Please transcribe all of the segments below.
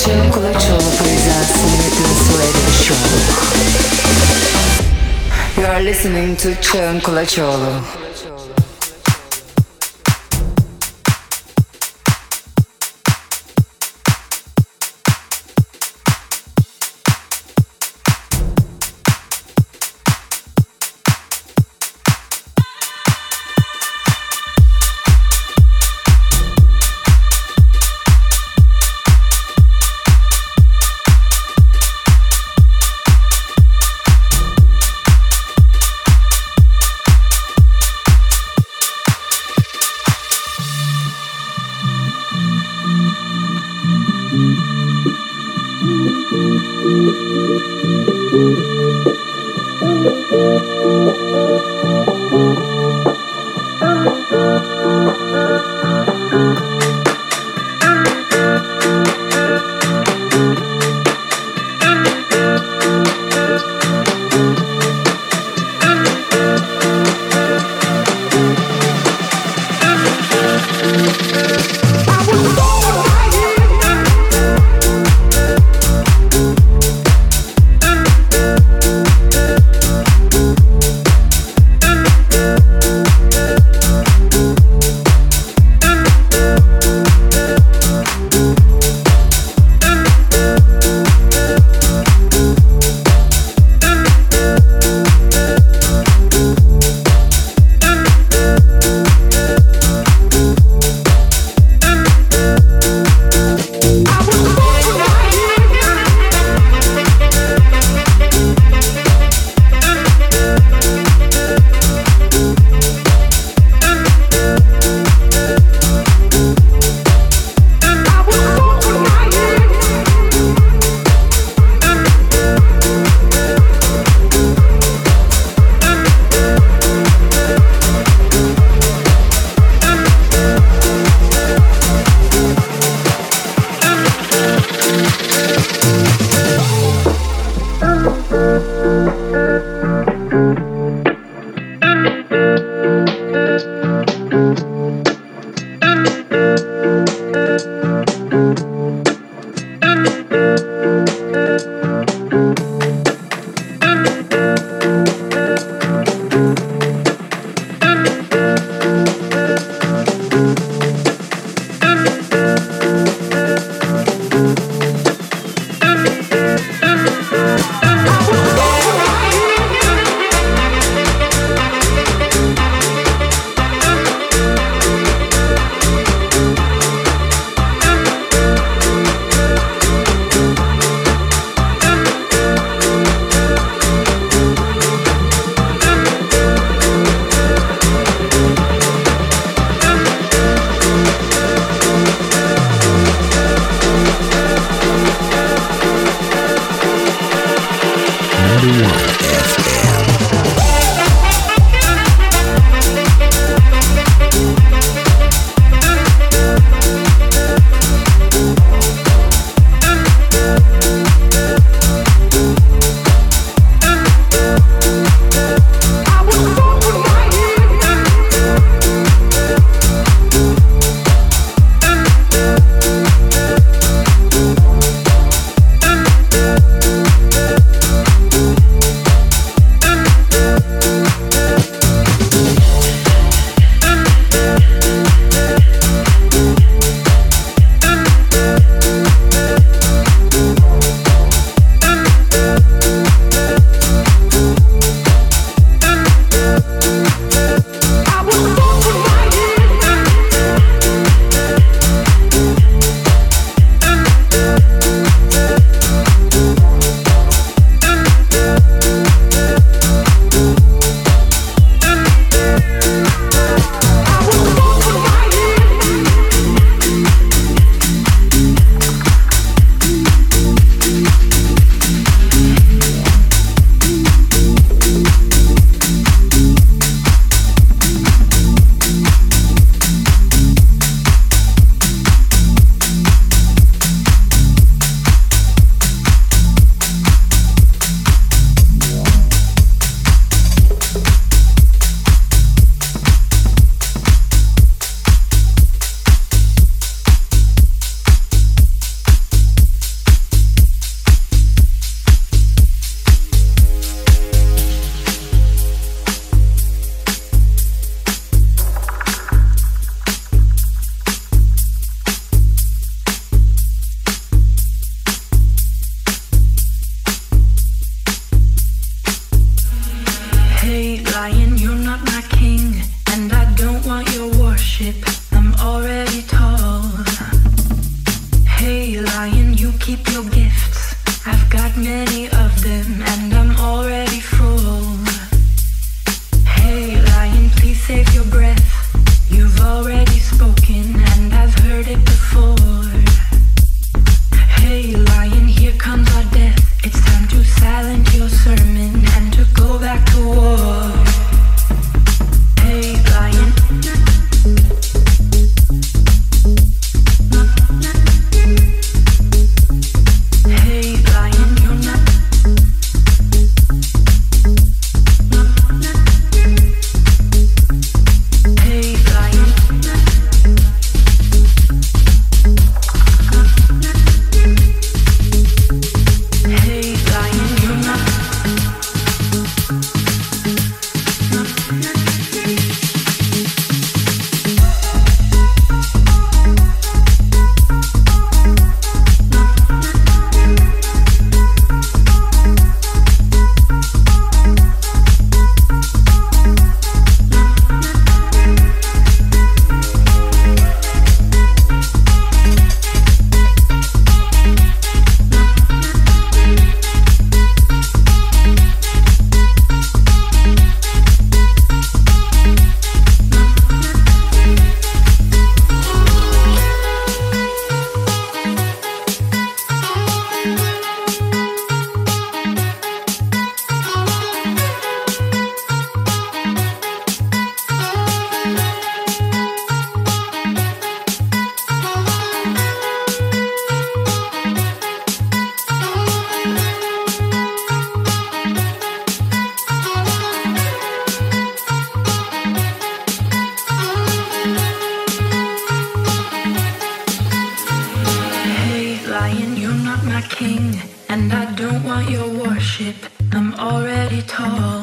Чен Кулачева презентует Radio Show. You are listening to Чен Кулачева. dirty. Already tall.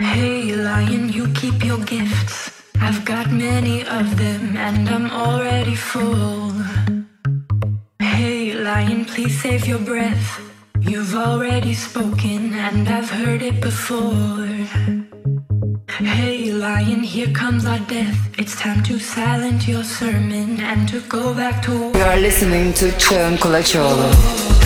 Hey, lion, you keep your gifts. I've got many of them, and I'm already full. Hey, lion, please save your breath. You've already spoken, and I've heard it before. Hey, lion, here comes our death. It's time to silence your sermon and to go back to. You are listening to Çağın Kulaçoğlu.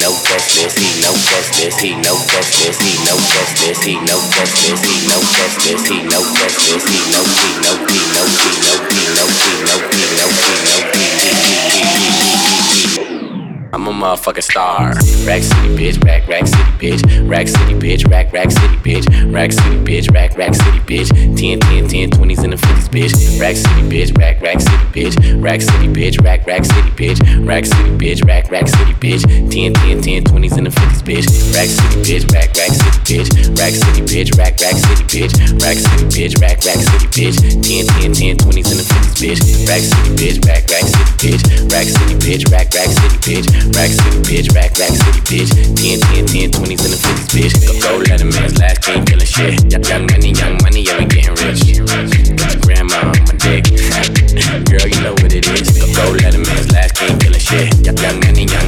no list. He no list. He no list. He no list. He no list. He no list. He no list. He no he no he no he no he no he no he no he no I'm a motherfucking star. Rack City bitch, rack rack city bitch, rack city bitch, rack rack city bitch, rack city bitch, rack rack city bitch, 10 10 10 20s in the 50s bitch, rack city bitch, rack rack city bitch, rack city bitch, rack rack city bitch, rack city bitch, rack rack city bitch, 10 10 10 20s in the 50s bitch, rack city bitch, rack rack city bitch, rack city bitch, rack rack city bitch, rack city bitch, rack rack city bitch, 10 10 10 20s in the 50s bitch, rack city bitch, rack rack city bitch, rack city bitch, rack rack city bitch. Rack City, bitch. Rack, rack city, bitch. 10, 10, 10, 20s in the 50s, bitch. Go, go, let a man's last killing shit. Young, money, young money, yeah, we getting rich. Got your grandma on my dick. Girl, you know what it is. Go, go, let a man's last king killing shit. Young money, young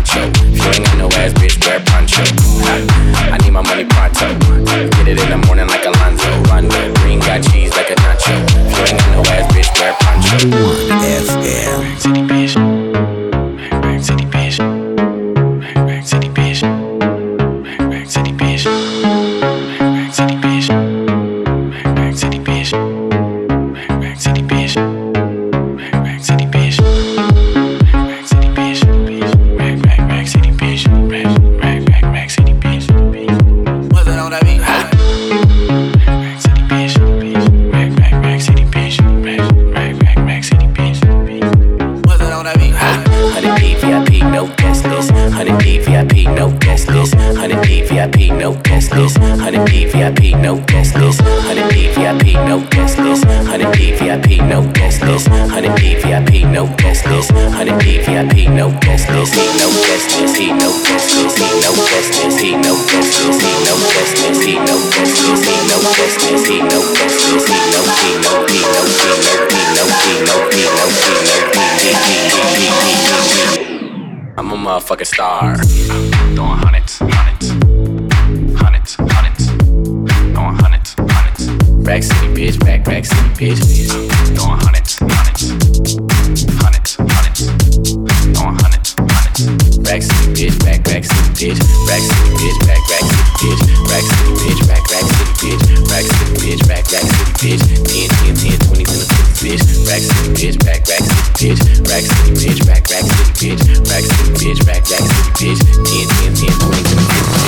nacho. If you ain't got no ass, bitch, wear poncho. I, need my money pronto. Get it in the morning like Alonzo. Rondo. Green got cheese like a nacho. If you ain't got no ass, bitch, wear poncho. 1FM. No guest list. Honey D VIP, no guest list. Honey D VIP, no guest list. Honey D VIP, no guest list. He no guest list. He no guest list. He no guest list. He no guest list. He no guest list. He no guest list. He no guest list. He no guest list. He no he no he no he no he no he no he no he no he no he no he no he no he no he I'm a motherfucking star. Throwing hundreds, hundreds, Rack City, bitch. Rack, rack city, bitch. Throwing hundreds, hundreds, hundreds, hundreds. Throwing hundreds, hundreds. Rack City, bitch. Rack, rack city, bitch. Rack City, bitch. Rack, rack city, bitch. Rack City, bitch. Rack, rack city, bitch. Rack City, bitch. Rack, rack city, bitch. 10, 10, 10, 20s in the 50s, bitch. Rack City, bitch. Rack, rack city, bitch. Rack City, bitch. Rack, rack city, bitch. Rack City, bitch. Rack, rack city, bitch. 10, 10, 10, 20s in the 50s,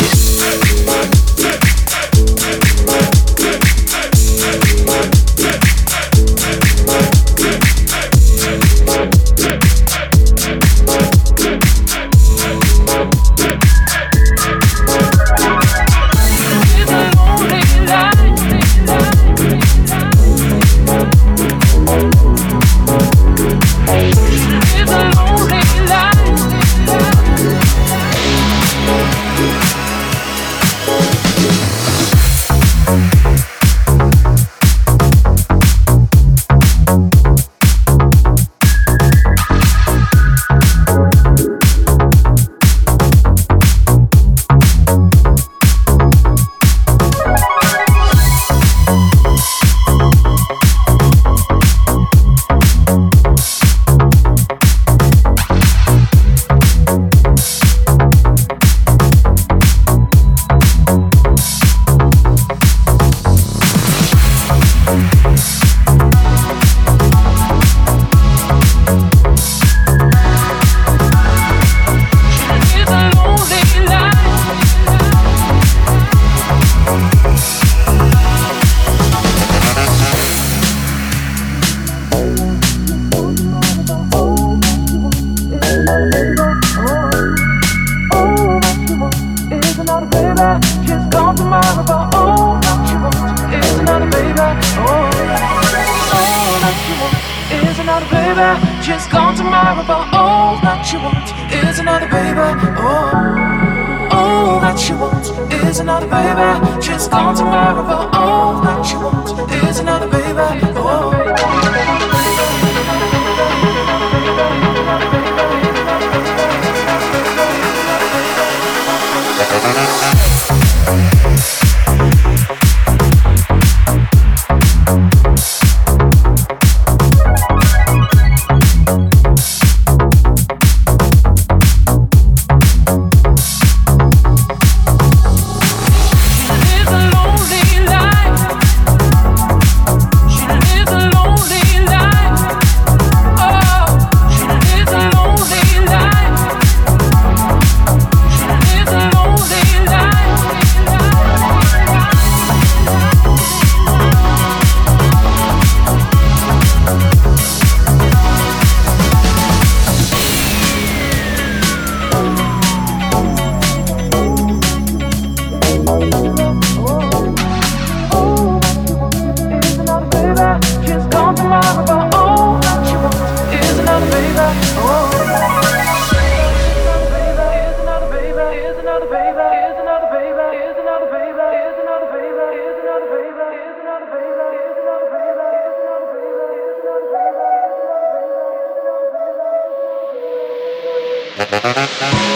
Música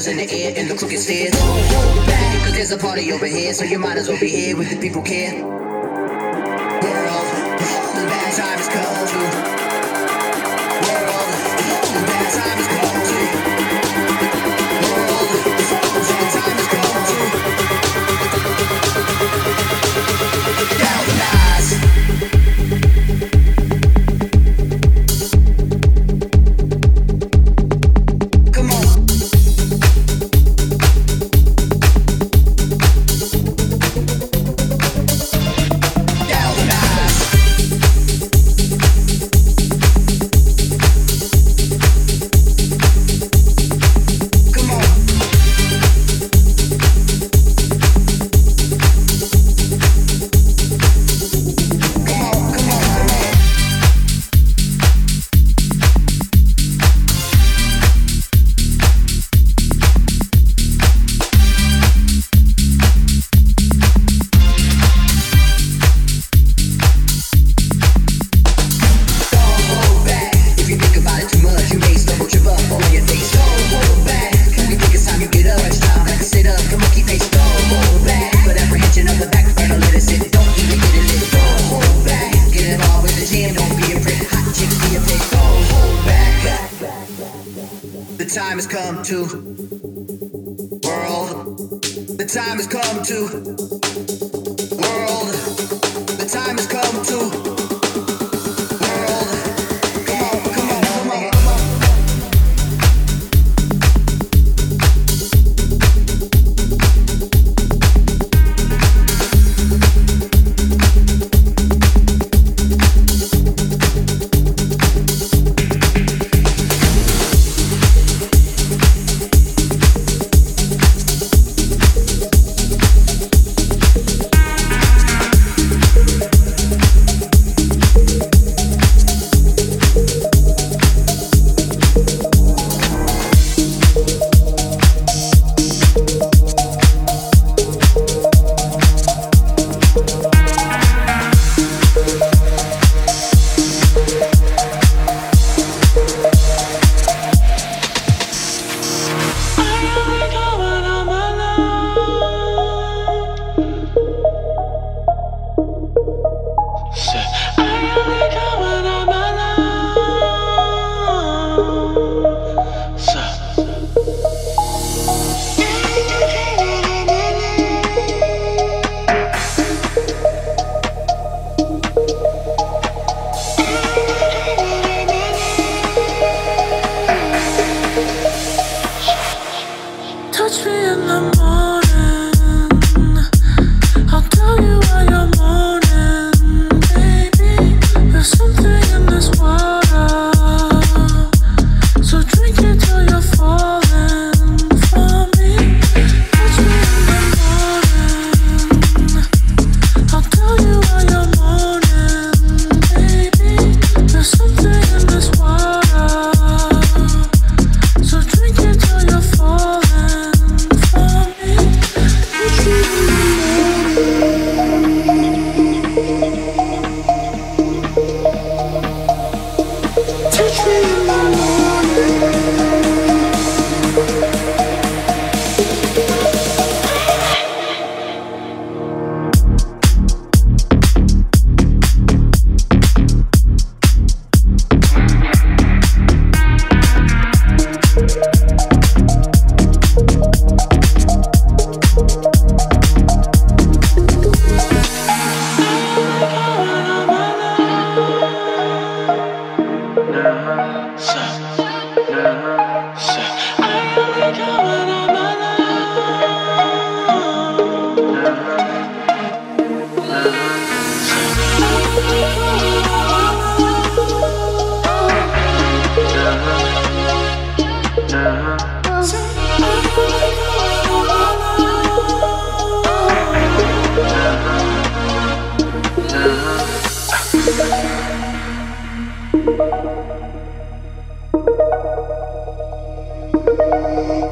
shoulders in the air and the crooked stairs. Don't hold cause there's a party over here, so you might as well be here with the people care.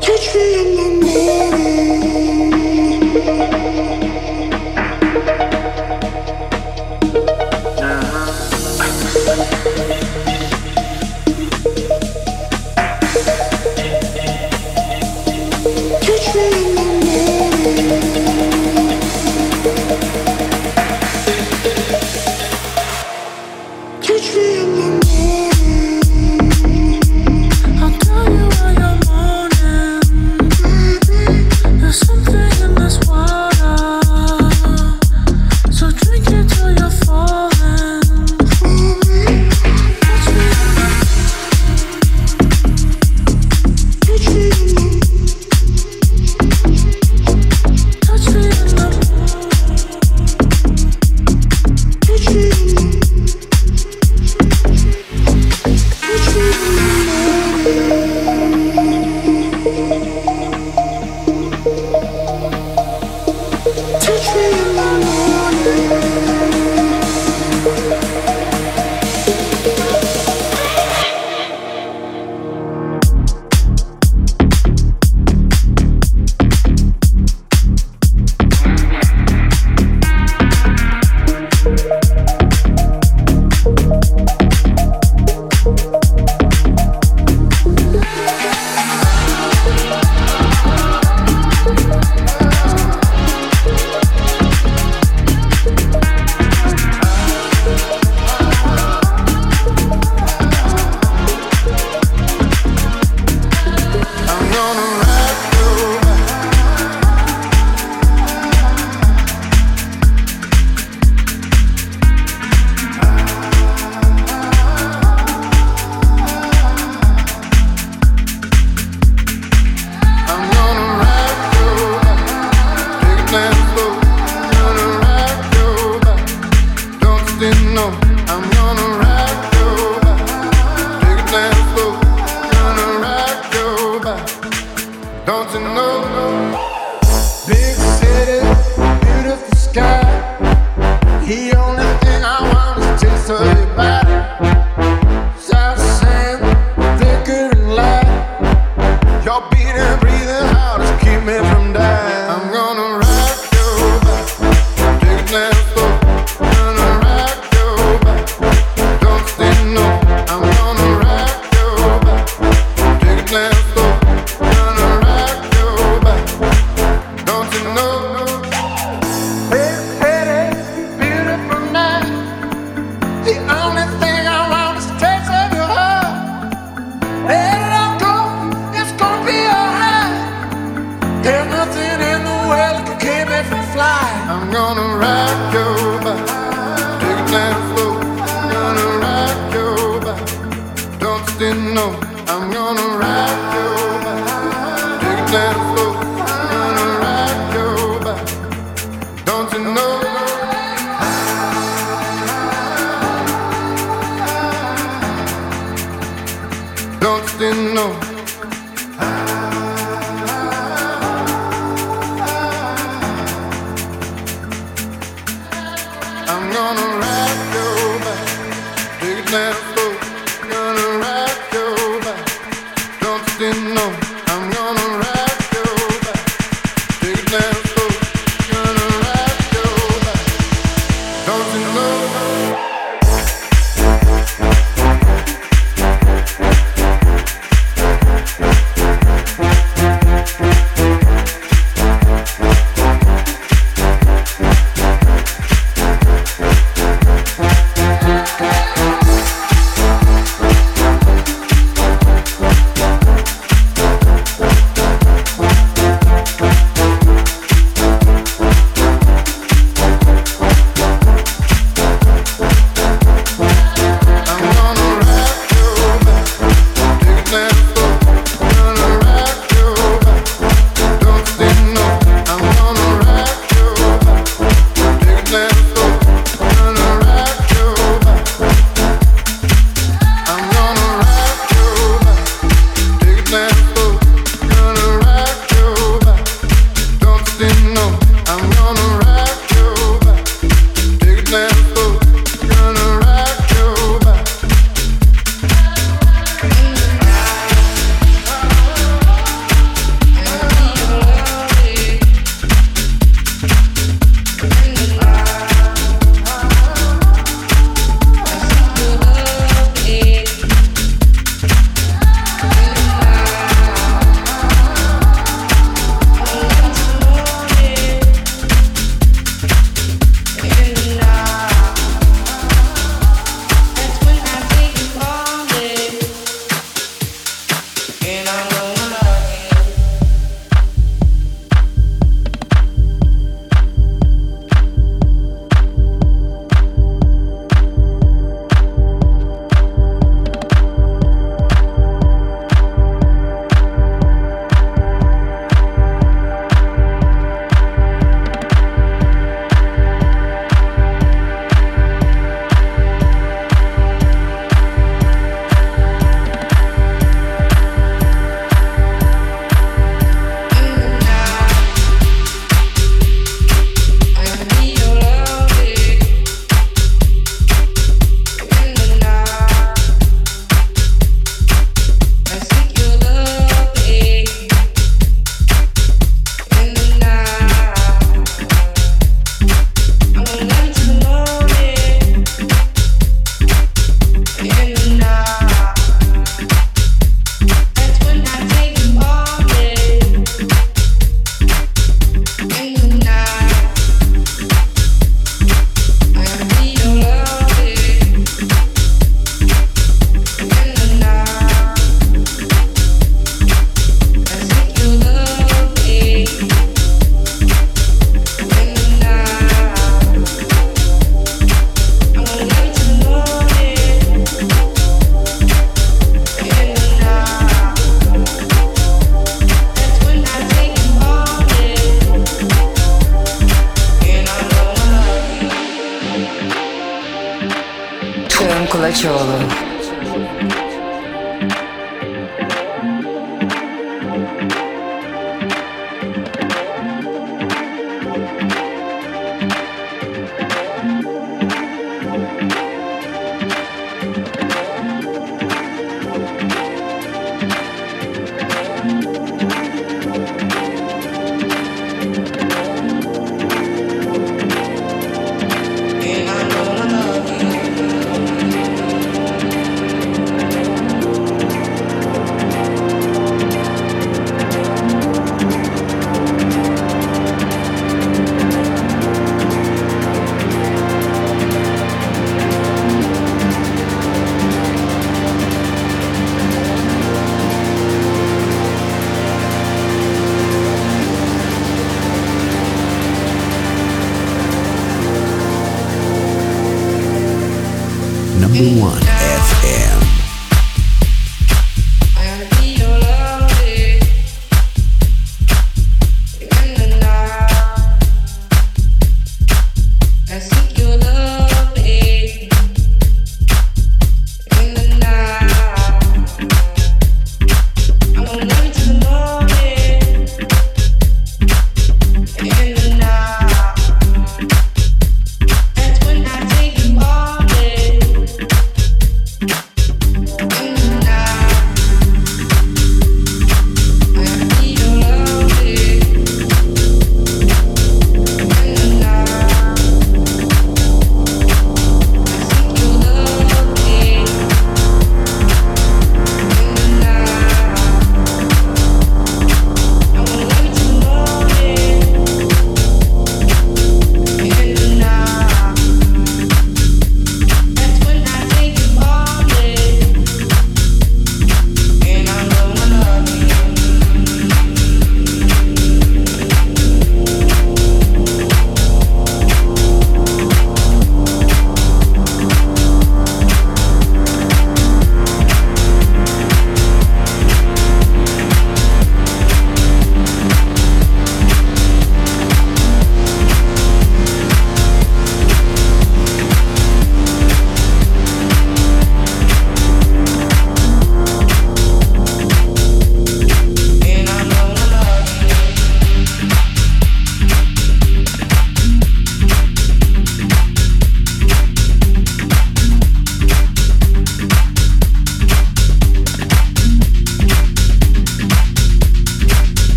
Keşke yandan